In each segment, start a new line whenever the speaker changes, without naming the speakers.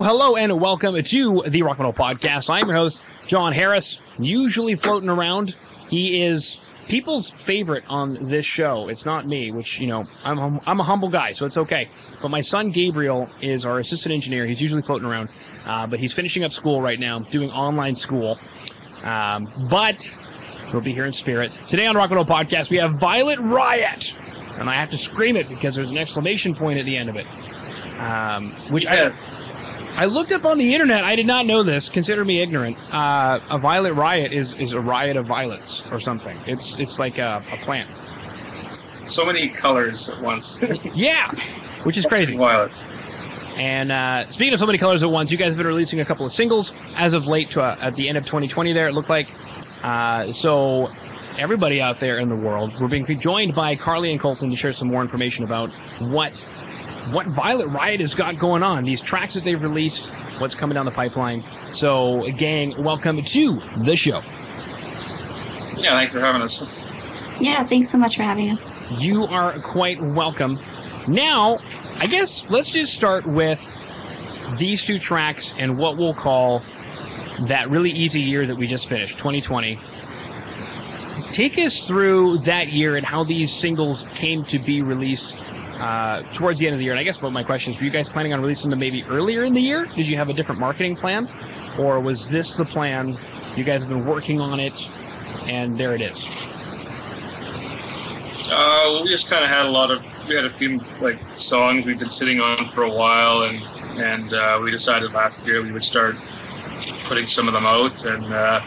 Hello and welcome to the Rock Metal Podcast. I'm your host, Jon Harris, usually floating around. He is people's favorite on this show. It's not me, which, you know, I'm, I'm a humble guy, so it's okay. But my son Gabriel is our assistant engineer. He's usually floating around, uh, but he's finishing up school right now, doing online school. Um, but he'll be here in spirit. Today on Rock Metal Podcast, we have Violet Riot. And I have to scream it because there's an exclamation point at the end of it. Um, which I, I looked up on the internet. I did not know this. Consider me ignorant. Uh, a violet riot is, is a riot of violets or something. It's it's like a, a plant.
So many colors at once.
Yeah, which is crazy.
Violet.
And uh, speaking of so many colors at once, you guys have been releasing a couple of singles as of late to, uh, at the end of 2020. There, it looked like. Uh, so everybody out there in the world, we're being joined by Karli and Colton to share some more information about what what Violet Riot has got going on. These tracks that they've released, what's coming down the pipeline. So, gang, welcome to the show.
Yeah, thanks for having us.
Yeah, thanks so much for having us.
You are quite welcome. Now, I guess let's just start with these two tracks and what we'll call that really easy year that we just finished, 2020. Take us through that year and how these singles came to be released uh, towards the end of the year. And I guess what my question is, were you guys planning on releasing them maybe earlier in the year? Did you have a different marketing plan? Or was this the plan? You guys have been working on it, and there it is.
Uh, we just kind of had a lot of, we had a few like songs we've been sitting on for a while, and and uh, we decided last year we would start putting some of them out, and uh,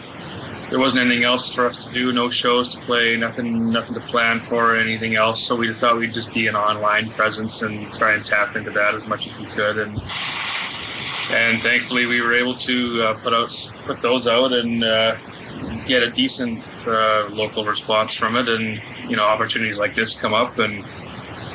there wasn't anything else for us to do, no shows to play, nothing, nothing to plan for, or anything else. So we thought we'd just be an online presence and try and tap into that as much as we could, and and thankfully we were able to uh, put out put those out and uh, get a decent uh, local response from it, and you know opportunities like this come up, and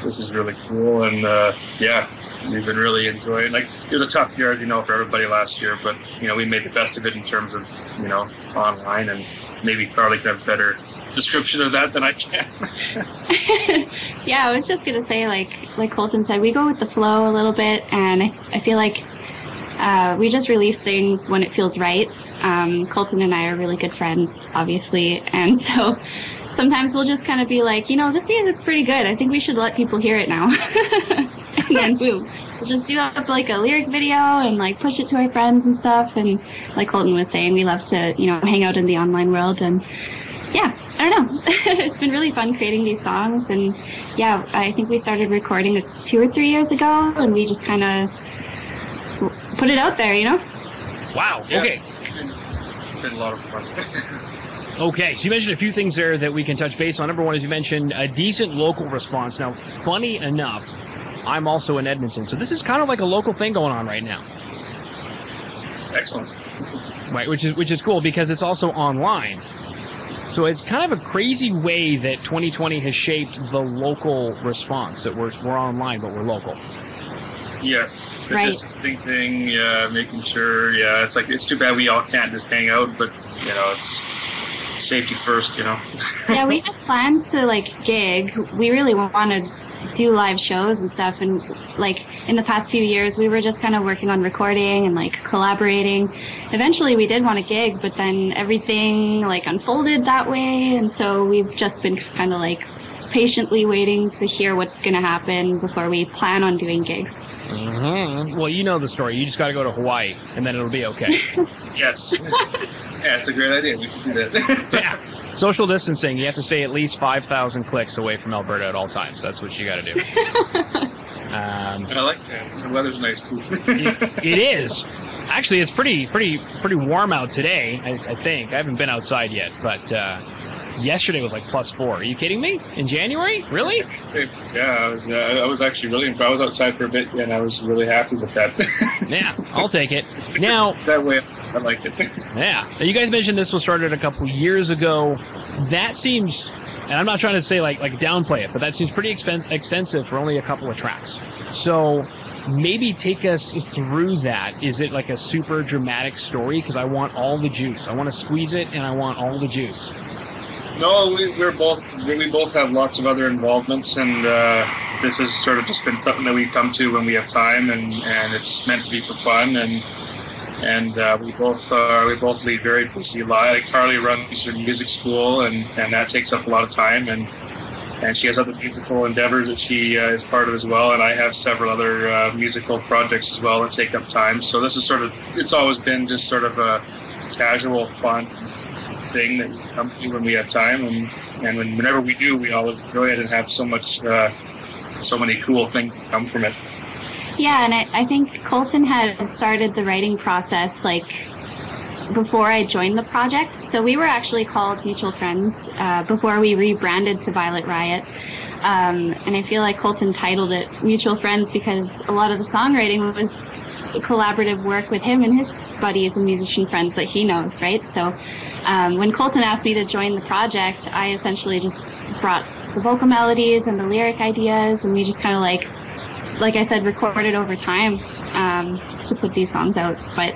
this is really cool, and uh, yeah. We've been really enjoying. Like it was a tough year, as you know, for everybody last year. But you know, we made the best of it in terms of you know online, and maybe Karli can have a better description of that than I can.
yeah, I was just gonna say, like like Colton said, we go with the flow a little bit, and I, I feel like uh, we just release things when it feels right. Um, Colton and I are really good friends, obviously, and so sometimes we'll just kind of be like, you know, this music's pretty good. I think we should let people hear it now. and then boom, we'll just do up like a lyric video and like push it to our friends and stuff. And like Colton was saying, we love to, you know, hang out in the online world. And yeah, I don't know. it's been really fun creating these songs. And yeah, I think we started recording two or three years ago and we just kind of put it out there, you know?
Wow.
Yeah.
Okay.
It's been a lot of fun.
Okay, so you mentioned a few things there that we can touch base on. Number one as you mentioned a decent local response. Now, funny enough, I'm also in Edmonton, so this is kind of like a local thing going on right now,
Excellent.
right? Which is which is cool because it's also online. So it's kind of a crazy way that 2020 has shaped the local response. That we're we're online, but we're local.
Yes. The
Right.
distancing thing, yeah, making sure, yeah, it's like, it's too bad we all can't just hang out, but, you know, it's safety first, you know.
yeah, we had plans to like gig. We really want to do live shows and stuff. And like in the past few years, we were just kind of working on recording and like collaborating. Eventually, we did want a gig, but then everything like unfolded that way. And so we've just been kind of like patiently waiting to hear what's going to happen before we plan on doing gigs.
Mm-hmm. Well, you know the story. You just got to go to Hawaii, and then it'll be okay.
Yes. yeah, it's a great idea. We should do that.
yeah. Social distancing. You have to stay at least 5,000 clicks away from Alberta at all times. That's what you got to do. Um,
I like that. The weather's nice too.
it, it is. Actually, it's pretty, pretty, pretty warm out today. I, I think I haven't been outside yet, but uh, yesterday was like plus four. Are you kidding me? In January? Really?
yeah, I was. Uh, I was actually really. I was outside for a bit, and I was really happy with that.
Yeah, I'll take it. Now,
that way, I liked it.
yeah. Now, you guys mentioned this was started a couple years ago. That seems, and I'm not trying to say like like downplay it, but that seems pretty expense, extensive for only a couple of tracks. So maybe take us through that. Is it like a super dramatic story? Because I want all the juice. I want to squeeze it, and I want all the juice.
No, we, we're both. We both have lots of other involvements, and uh, this has sort of just been something that we come to when we have time, and, and it's meant to be for fun. And and uh, we both uh, we both lead very busy lives. Karli runs her music school, and, and that takes up a lot of time. And and she has other musical endeavors that she uh, is part of as well. And I have several other uh, musical projects as well that take up time. So this is sort of it's always been just sort of a casual, fun thing that we come to when we have time, and and when, whenever we do, we always enjoy it and have so much, uh, so many cool things come from it.
Yeah, and I, I think Colton had started the writing process like before I joined the project. So we were actually called Mutual Friends uh, before we rebranded to Violet Riot. Um, and I feel like Colton titled it Mutual Friends because a lot of the songwriting was collaborative work with him and his buddies and musician friends that he knows, right? So um, when Colton asked me to join the project, I essentially just brought the vocal melodies and the lyric ideas, and we just kind of like, like I said, recorded over time um, to put these songs out. But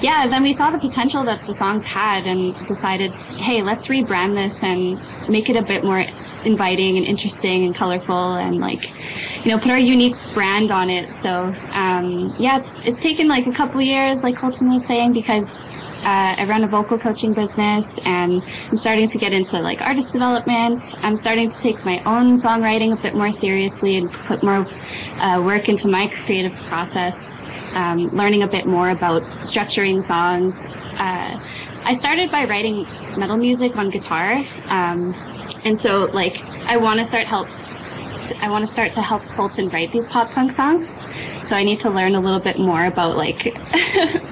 yeah, then we saw the potential that the songs had and decided, hey, let's rebrand this and make it a bit more inviting and interesting and colorful and like you know put our unique brand on it so um, yeah it's, it's taken like a couple years like colton was saying because uh, I run a vocal coaching business and I'm starting to get into like artist development. I'm starting to take my own songwriting a bit more seriously and put more uh, work into my creative process, um, learning a bit more about structuring songs. Uh, I started by writing metal music on guitar. Um, and so like I want to start help I want to start to help Colton write these pop punk songs. So I need to learn a little bit more about like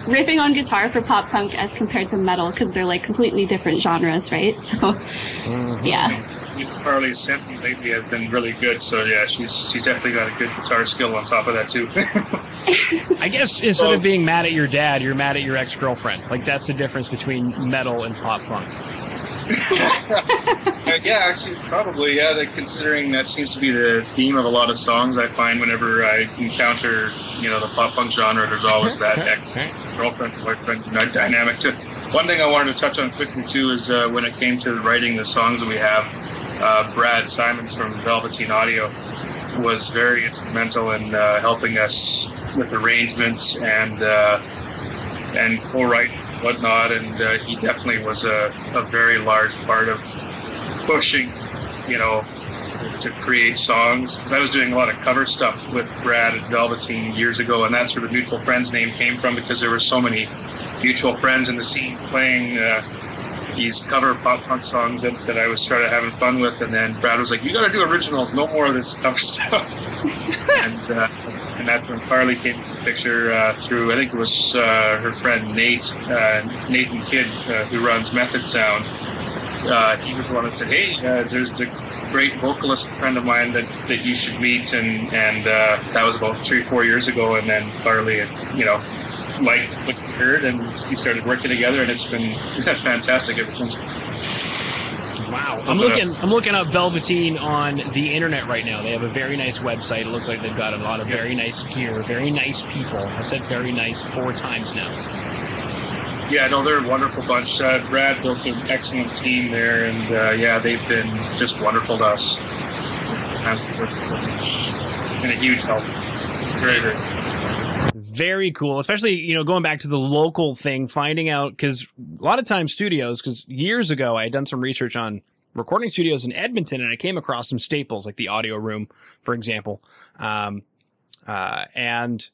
riffing on guitar for pop punk as compared to metal because they're like completely different genres, right? So mm-hmm. yeah.
Karli's symphony lately has been really good, so yeah, she's she's definitely got a good guitar skill on top of that too.
I guess instead of being mad at your dad, you're mad at your ex girlfriend. Like that's the difference between metal and pop punk.
Yeah, actually, probably. Yeah, that, considering that seems to be the theme of a lot of songs I find whenever I encounter, you know, the pop punk genre. There's always that ex girlfriend boyfriend dynamic. To one thing I wanted to touch on quickly too is uh, when it came to writing the songs that we have. Uh, Brad Simons from Velveteen Audio was very instrumental in uh, helping us with arrangements and uh, and co-writing whatnot, and uh, he definitely was a, a very large part of pushing, you know, to create songs. Because I was doing a lot of cover stuff with Brad at Velveteen years ago, and that's where the Mutual Friends name came from because there were so many mutual friends in the scene playing uh, these cover pop punk songs that, that I was started having fun with. And then Brad was like, "You got to do originals, no more of this cover stuff." and uh, and that's when Karli came picture uh, through I think it was uh, her friend Nate uh, Nathan Kidd uh, who runs Method Sound. Uh, he was the one that said, "Hey, there's a great vocalist friend of mine that, that you should meet," and and that was about three four years ago. And then Karli, you know, liked what he heard, and we started working together, and it's been fantastic ever since.
I'm looking I'm looking up Velveteen on the internet right now. They have a very nice website. It looks like they've got a lot of very nice gear, very nice people. I've said very nice four times now.
Yeah, no, they're a wonderful bunch. Uh, Brad built an excellent team there, and uh, yeah, they've been just wonderful to us. And a huge help. Very, very
very cool especially you know going back to the local thing finding out because a lot of times studios because years ago i had done some research on recording studios in edmonton and i came across some staples like the audio room for example um, uh, and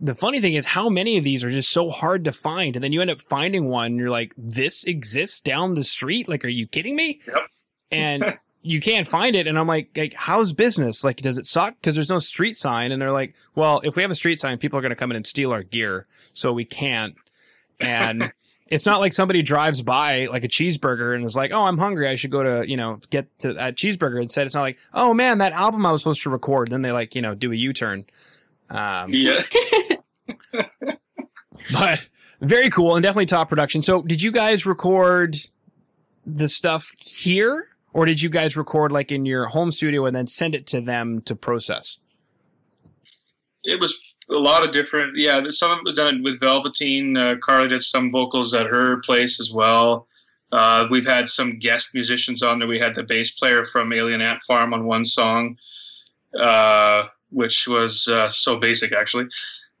the funny thing is how many of these are just so hard to find and then you end up finding one and you're like this exists down the street like are you kidding me
yep.
and you can't find it. And I'm like, like, how's business? Like, does it suck? Cause there's no street sign. And they're like, well, if we have a street sign, people are going to come in and steal our gear. So we can't. And it's not like somebody drives by like a cheeseburger and is like, oh, I'm hungry. I should go to, you know, get to that cheeseburger instead. It's not like, oh man, that album I was supposed to record. then they like, you know, do a U turn. Um,
yeah.
but very cool and definitely top production. So did you guys record the stuff here? or did you guys record like in your home studio and then send it to them to process?
It was a lot of different. Yeah, some of it was done with Velveteen. Uh, Karli did some vocals at her place as well. Uh, we've had some guest musicians on there. We had the bass player from Alien Ant Farm on one song, uh, which was uh, so basic actually.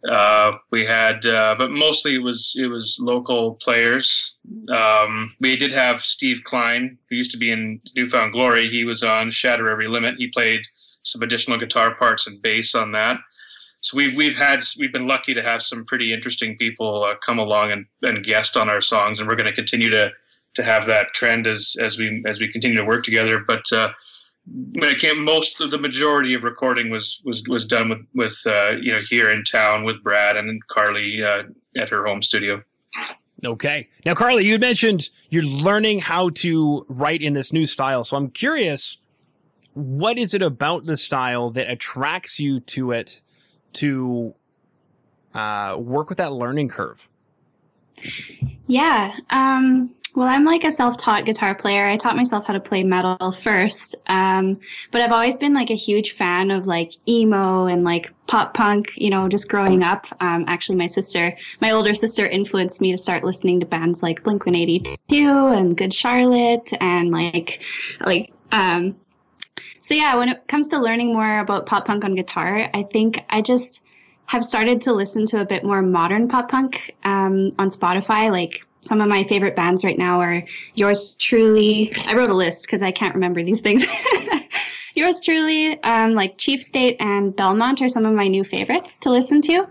Uh, we had, uh, but mostly it was it was local players. Um, we did have Steve Klein, who used to be in New Found Glory. He was on Shatter Every Limit. He played some additional guitar parts and bass on that. So we've we've had we've been lucky to have some pretty interesting people uh, come along and, and guest on our songs, and we're going to continue to to have that trend as as we as we continue to work together. But uh, when it came, most of the majority of recording was was was done with with uh, you know here in town with Brad and Karli uh, at her home studio.
Okay. Now, Karli, you mentioned you're learning how to write in this new style. So I'm curious, what is it about the style that attracts you to it to uh, work with that learning curve?
Yeah. Um, well, I'm like a self-taught guitar player. I taught myself how to play metal first, um, but I've always been like a huge fan of like emo and like pop punk. You know, just growing up. Um, actually, my sister, my older sister, influenced me to start listening to bands like Blink 182 and Good Charlotte and like like um, so yeah. When it comes to learning more about pop punk on guitar, I think I just have started to listen to a bit more modern pop punk um, on Spotify, like some of my favorite bands right now are yours truly. I wrote a list because I can't remember these things. yours truly, um, like Chief State and Belmont are some of my new favorites to listen to.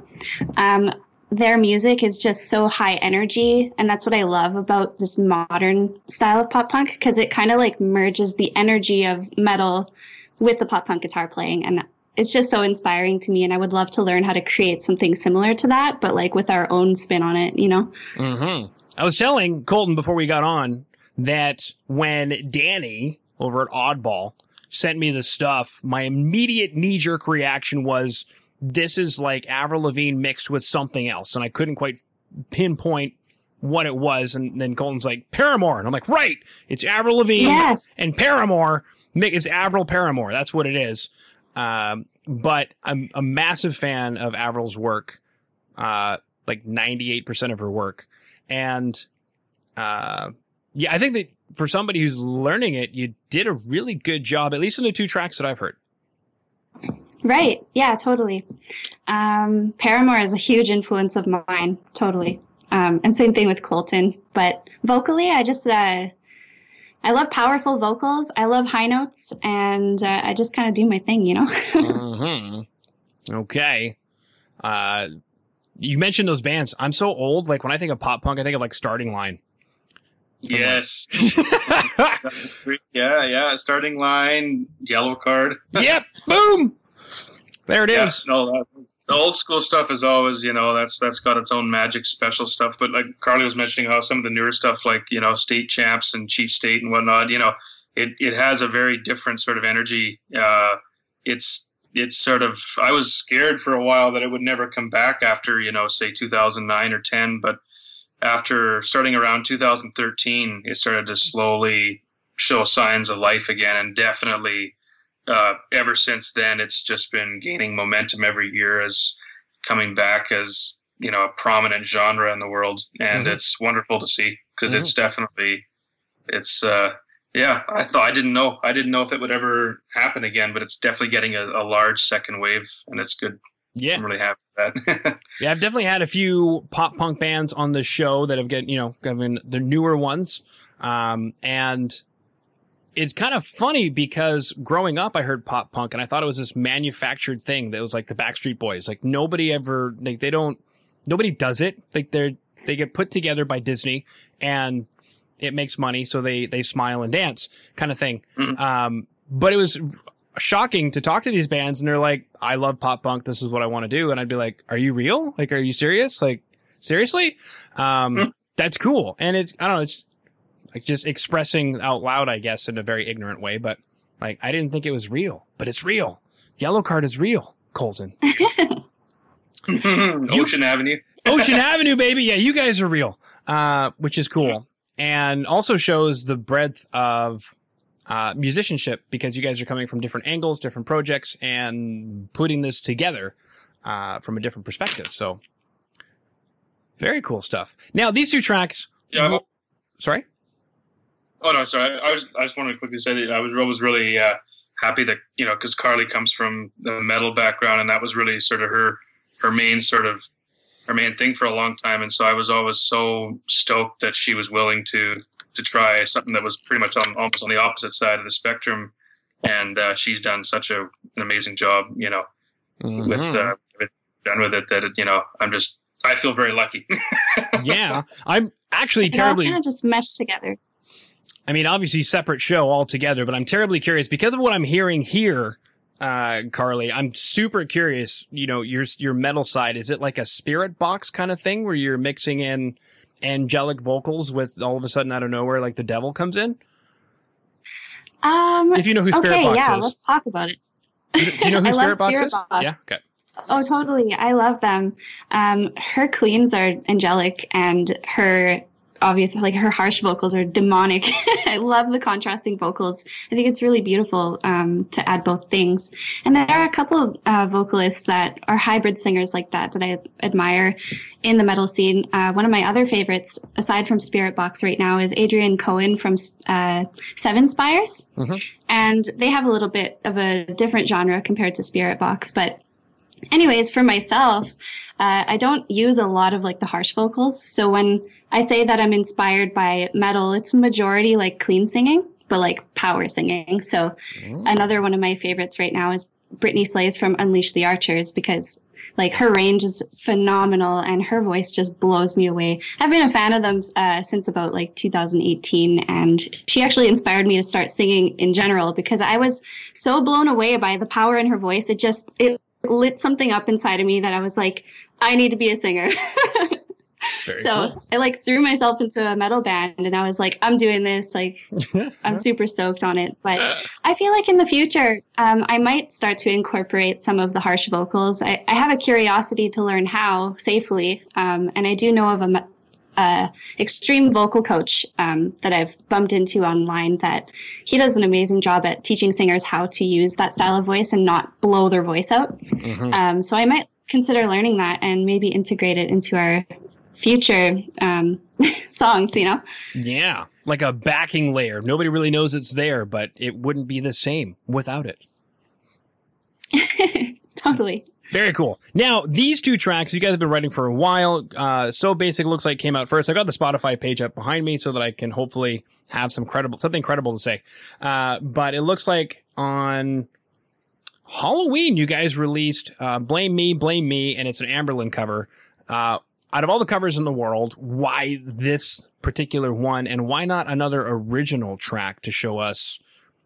Um, their music is just so high energy, and that's what I love about this modern style of pop punk because it kind of like merges the energy of metal with the pop punk guitar playing, and it's just so inspiring to me. And I would love to learn how to create something similar to that, but like with our own spin on it, you know.
Mm-hmm. I was telling Colton before we got on that when Danny over at Oddball sent me the stuff, my immediate knee jerk reaction was this is like Avril Lavigne mixed with something else. And I couldn't quite pinpoint what it was. And then Colton's like, Paramore. And I'm like, right. It's Avril Lavigne
yes.
and Paramore. It's Avril Paramore. That's what it is. Um, but I'm a massive fan of Avril's work. Uh, like 98% of her work. And, uh, yeah, I think that for somebody who's learning it, you did a really good job, at least in the two tracks that I've heard.
Right. Yeah, totally. Um, Paramore is a huge influence of mine. Totally. Um, and same thing with Colton. But vocally, I just, uh, I love powerful vocals. I love high notes, and uh, I just kind of do my thing, you know.
mm-hmm. Okay. Uh, you mentioned those bands. I'm so old. Like when I think of pop punk, I think of like Starting Line.
Yes. yeah, yeah. Starting line, Yellowcard.
yep. Boom. There it
yeah,
is.
No, that, the old school stuff is always, you know, that's that's got its own magic, special stuff. But like Karli was mentioning, how some of the newer stuff, like you know, State Champs and Chief State and whatnot, you know, it it has a very different sort of energy. Uh, it's it's sort of I was scared for a while that it would never come back after you know say 2009 or 10, but after starting around 2013, it started to slowly show signs of life again, and definitely uh, ever since then, it's just been gaining momentum every year as coming back as you know a prominent genre in the world, and mm-hmm. it's wonderful to see because mm-hmm. it's definitely it's uh, yeah, I thought I didn't know. I didn't know if it would ever happen again, but it's definitely getting a, a large second wave, and it's good.
Yeah,
I'm really happy with that.
yeah, I've definitely had a few pop punk bands on the show that have gotten you know, I mean, the newer ones, um, and it's kind of funny because growing up, I heard pop punk, and I thought it was this manufactured thing that was like the Backstreet Boys. Like nobody ever, like they don't, nobody does it. Like they're they get put together by Disney, and it makes money, so they they smile and dance, kind of thing. Mm-hmm. Um, but it was shocking to talk to these bands, and they're like, "I love pop punk. This is what I want to do." And I'd be like, "Are you real? Like, are you serious? Like, seriously?" Um, mm-hmm. That's cool, and it's I don't know, it's like just expressing out loud, I guess, in a very ignorant way. But like, I didn't think it was real, but it's real. Yellowcard is real, Colton.
Ocean Avenue.
Ocean Avenue, baby. Yeah, you guys are real, uh, which is cool and also shows the breadth of uh, musicianship because you guys are coming from different angles, different projects, and putting this together uh, from a different perspective. So, very cool stuff. Now, these two tracks.
Yeah.
sorry.
Oh no, sorry. I was I just wanted to quickly say that I was was really uh, happy that you know because Karli comes from the metal background, and that was really sort of her her main sort of her main thing for a long time. And so I was always so stoked that she was willing to to try something that was pretty much on almost on the opposite side of the spectrum. And uh, she's done such a, an amazing job, you know,
Mhm.
with uh, with- done with it that it, you know I'm just I feel very lucky.
yeah, I'm actually
It all
terribly.
kind of just meshed together.
I mean, obviously separate show altogether, but I'm terribly curious because of what I'm hearing here, uh, Karli. I'm super curious. You know, your your metal side is it like a Spiritbox kind of thing where you're mixing in angelic vocals with all of a sudden out of nowhere like the devil comes in?
Um,
If you know who Spirit
okay,
Box
yeah,
is,
let's talk about it.
do you know who Spirit Box
Spirit
is?
Box.
Yeah. Okay.
Oh, totally. I love them. Um, her cleans are angelic, and her obviously like her harsh vocals are demonic. I love the contrasting vocals. I think it's really beautiful um, to add both things. And there are a couple of uh, vocalists that are hybrid singers like that that I admire in the metal scene. Uh, one of my other favorites, aside from Spiritbox right now, is Adrienne Cowan from uh, Seven Spires.
Mhm.
And they have a little bit of a different genre compared to Spiritbox, but anyways for myself uh, i don't use a lot of like the harsh vocals. So when i say that i'm inspired by metal it's majority like clean singing but like power singing. So another one of my favorites right now is Brittney Slayes from unleash the archers because like her range is phenomenal and her voice just blows me away. I've been a fan of them uh, since about like 2018 and she actually inspired me to start singing in general because i was so blown away by the power in her voice. It just it lit something up inside of me that I was like, I need to be a singer. So
cool.
I like threw myself into a metal band and I was like, I'm doing this. Like, I'm super stoked on it. But I feel like in the future, um, I might start to incorporate some of the harsh vocals. I, I have a curiosity to learn how safely. Um, and I do know of a, uh, extreme vocal coach um, that I've bumped into online that he does an amazing job at teaching singers how to use that style of voice and not blow their voice out.
Mhm.
Um, so I might consider learning that and maybe integrate it into our future um, songs, you know?
Yeah, like a backing layer. Nobody really knows it's there, but it wouldn't be the same without it.
totally.
Very cool. Now, these two tracks you guys have been writing for a while. Uh, so basic looks like came out first. I got the Spotify page up behind me so that I can hopefully have some credible, something credible to say. Uh, but it looks like on Halloween, you guys released, uh, Blame Me, Blame Me, and it's an Anberlin cover. Uh, out of all the covers in the world, why this particular one and why not another original track to show us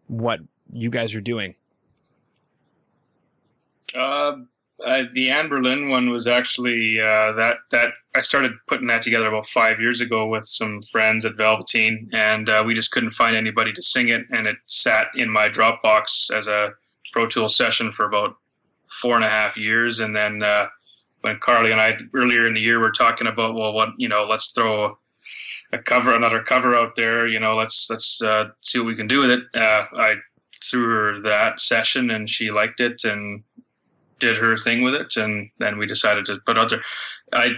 what you guys are doing?
Uh, uh, the Anberlin one was actually uh, that that I started putting that together about five years ago with some friends at Velveteen, and uh, we just couldn't find anybody to sing it, and it sat in my Dropbox as a Pro Tools session for about four and a half years, and then uh, when Karli and I earlier in the year were talking about, well, what you know, let's throw a cover, another cover out there, you know, let's let's uh, see what we can do with it. Uh, I threw her that session, and she liked it, and did her thing with it, and then we decided to put out there. I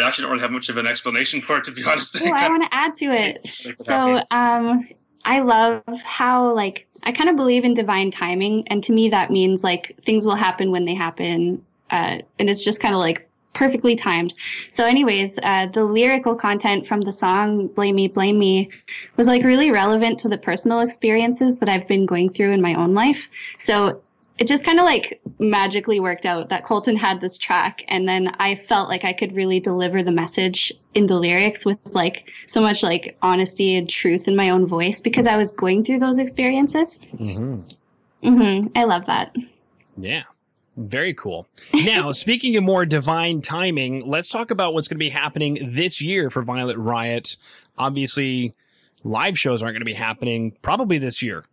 actually don't really have much of an explanation for it, to be honest.
Oh, I want to add to it. So, um, I love how like I kind of believe in divine timing, and to me that means like things will happen when they happen, uh, and it's just kind of like perfectly timed. So, anyways, uh, the lyrical content from the song "Blame Me, Blame Me" was like really relevant to the personal experiences that I've been going through in my own life. So. It just kind of like magically worked out that Colton had this track, and then I felt like I could really deliver the message in the lyrics with like so much like honesty and truth in my own voice because I was going through those experiences.
Mm-hmm.
hmm I love that.
Yeah. Very cool. Now, speaking of more divine timing, let's talk about what's going to be happening this year for Violet Riot. Obviously, live shows aren't going to be happening probably this year.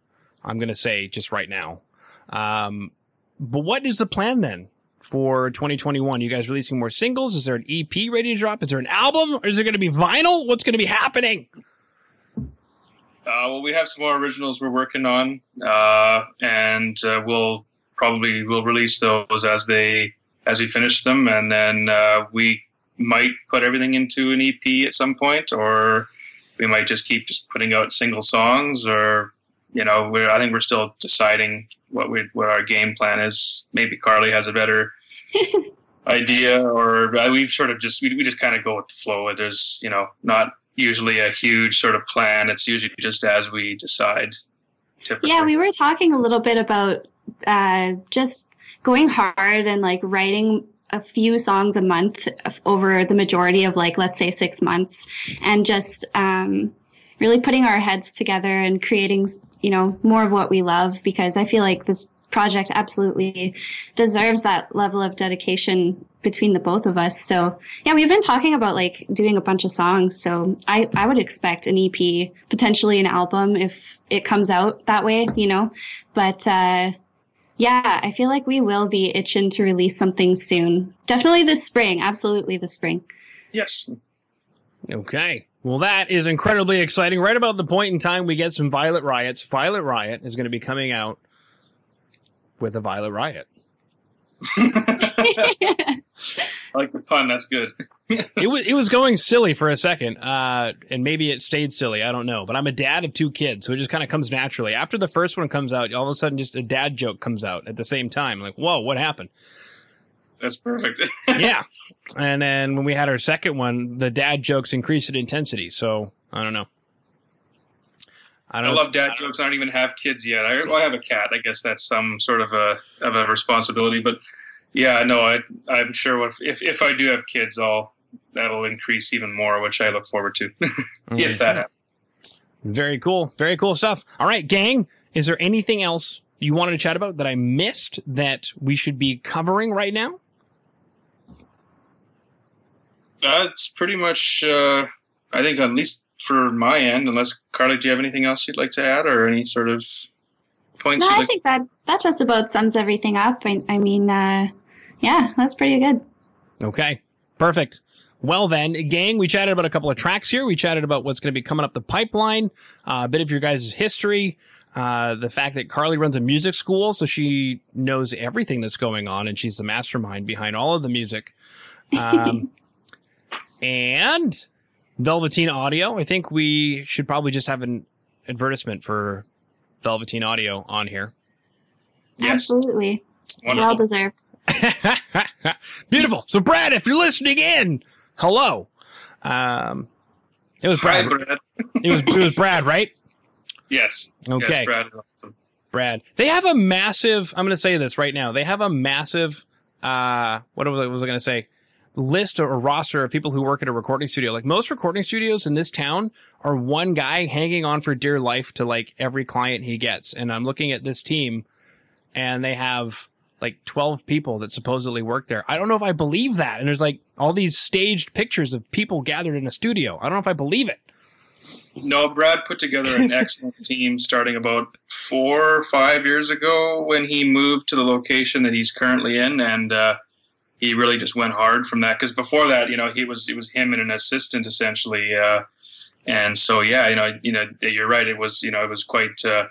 I'm going to say just right now. Um, but what is the plan then for 2021? You guys releasing more singles? Is there an EP ready to drop? Is there an album? Is there going to be vinyl? What's going to be happening?
Uh, well, we have some more originals we're working on, uh, and uh, we'll probably we'll release those as they as we finish them, and then uh, we might put everything into an EP at some point, or we might just keep just putting out single songs, or you know, we're, I think we're still deciding what we what our game plan is. Maybe Karli has a better idea, or uh, we've sort of just we, we just kind of go with the flow. There's you know not usually a huge sort of plan. It's usually just as we decide. Typically.
Yeah, we were talking a little bit about uh, just going hard and like writing a few songs a month over the majority of like let's say six months, and just um, really putting our heads together and creating you know more of what we love because I feel like this project absolutely deserves that level of dedication between the both of us. So yeah, we've been talking about like doing a bunch of songs. So I, I would expect an EP, potentially an album if it comes out that way, you know, but, uh, yeah, I feel like we will be itching to release something soon. Definitely this spring. Absolutely this spring.
Yes.
Okay. Well, that is incredibly exciting. Right about the point in time we get some Violet Riots. Violet Riot is going to be coming out with a Violet Riot.
I like the pun. That's good.
it was it was going silly for a second, uh, and maybe it stayed silly. I don't know. But I'm a dad of two kids, so it just kind of comes naturally. After the first one comes out, all of a sudden, just a dad joke comes out at the same time. Like, whoa, what happened?
That's perfect.
yeah, and then when we had our second one, the dad jokes increased in intensity. So I don't know.
I, I love dad jokes. I don't even have kids yet. I, well, I have a cat. I guess that's some sort of a of a responsibility. But yeah, no, I I'm sure if if, if I do have kids, I'll that'll increase even more, which I look forward to mm-hmm. if that happens.
Very cool. Very cool stuff. All right, gang. Is there anything else you wanted to chat about that I missed that we should be covering right now?
That's pretty much. Uh, I think at least for my end, unless Karli, do you have anything else you'd like to add, or any sort of points?
No, I
like-
think that that just about sums everything up. I, I mean, uh, yeah, that's pretty good.
Okay, perfect. Well then, gang, we chatted about a couple of tracks here. We chatted about what's going to be coming up the pipeline, uh, a bit of your guys' history, uh, the fact that Karli runs a music school, so she knows everything that's going on, and she's the mastermind behind all of the music. Um, and Velveteen Audio. I think we should probably just have an advertisement for Velveteen Audio on here.
Yes.
Absolutely. Wonderful. Well deserved.
Beautiful. So, Brad, if you're listening in, hello. Um, it was Brad.
Hi, Brad.
it was it was Brad, right?
Yes.
Okay.
Yes, Brad.
Brad. They have a massive. I'm going to say this right now. They have a massive. Uh, what was I, was I going to say? List or roster of people who work at a recording studio. Like most recording studios in this town are one guy hanging on for dear life to like every client he gets. And I'm looking at this team and they have like 12 people that supposedly work there. I don't know if I believe that. And there's like all these staged pictures of people gathered in a studio. I don't know if I believe it.
No, Brad put together an excellent team starting about four or five years ago when he moved to the location that he's currently in. And, uh, he really just went hard from that because before that, you know, he was it was him and an assistant essentially, uh, and so yeah, you know, you know, you're right. It was you know it was quite uh,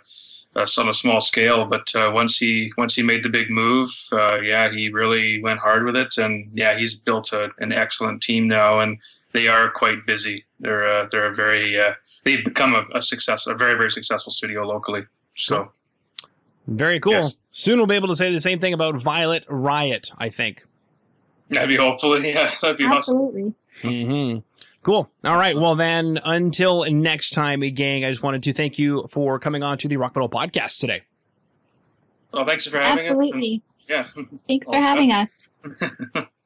uh, on a small scale, but uh, once he once he made the big move, uh, yeah, he really went hard with it, and yeah, he's built a, an excellent team now, and they are quite busy. They're uh, they're a very uh, they've become a, a success, a very very successful studio locally. So.
Very cool. Yes. Soon we'll be able to say the same thing about Violet Riot, I think.
Maybe hopefully, yeah, that'd be
Absolutely.
awesome.
Mm-hmm. Cool. All right. Well, then, until next time, gang, I just wanted to thank you for coming on to the Rock Metal Podcast today.
Well, thanks for having
Absolutely.
us. Absolutely.
Yeah. Thanks for having us.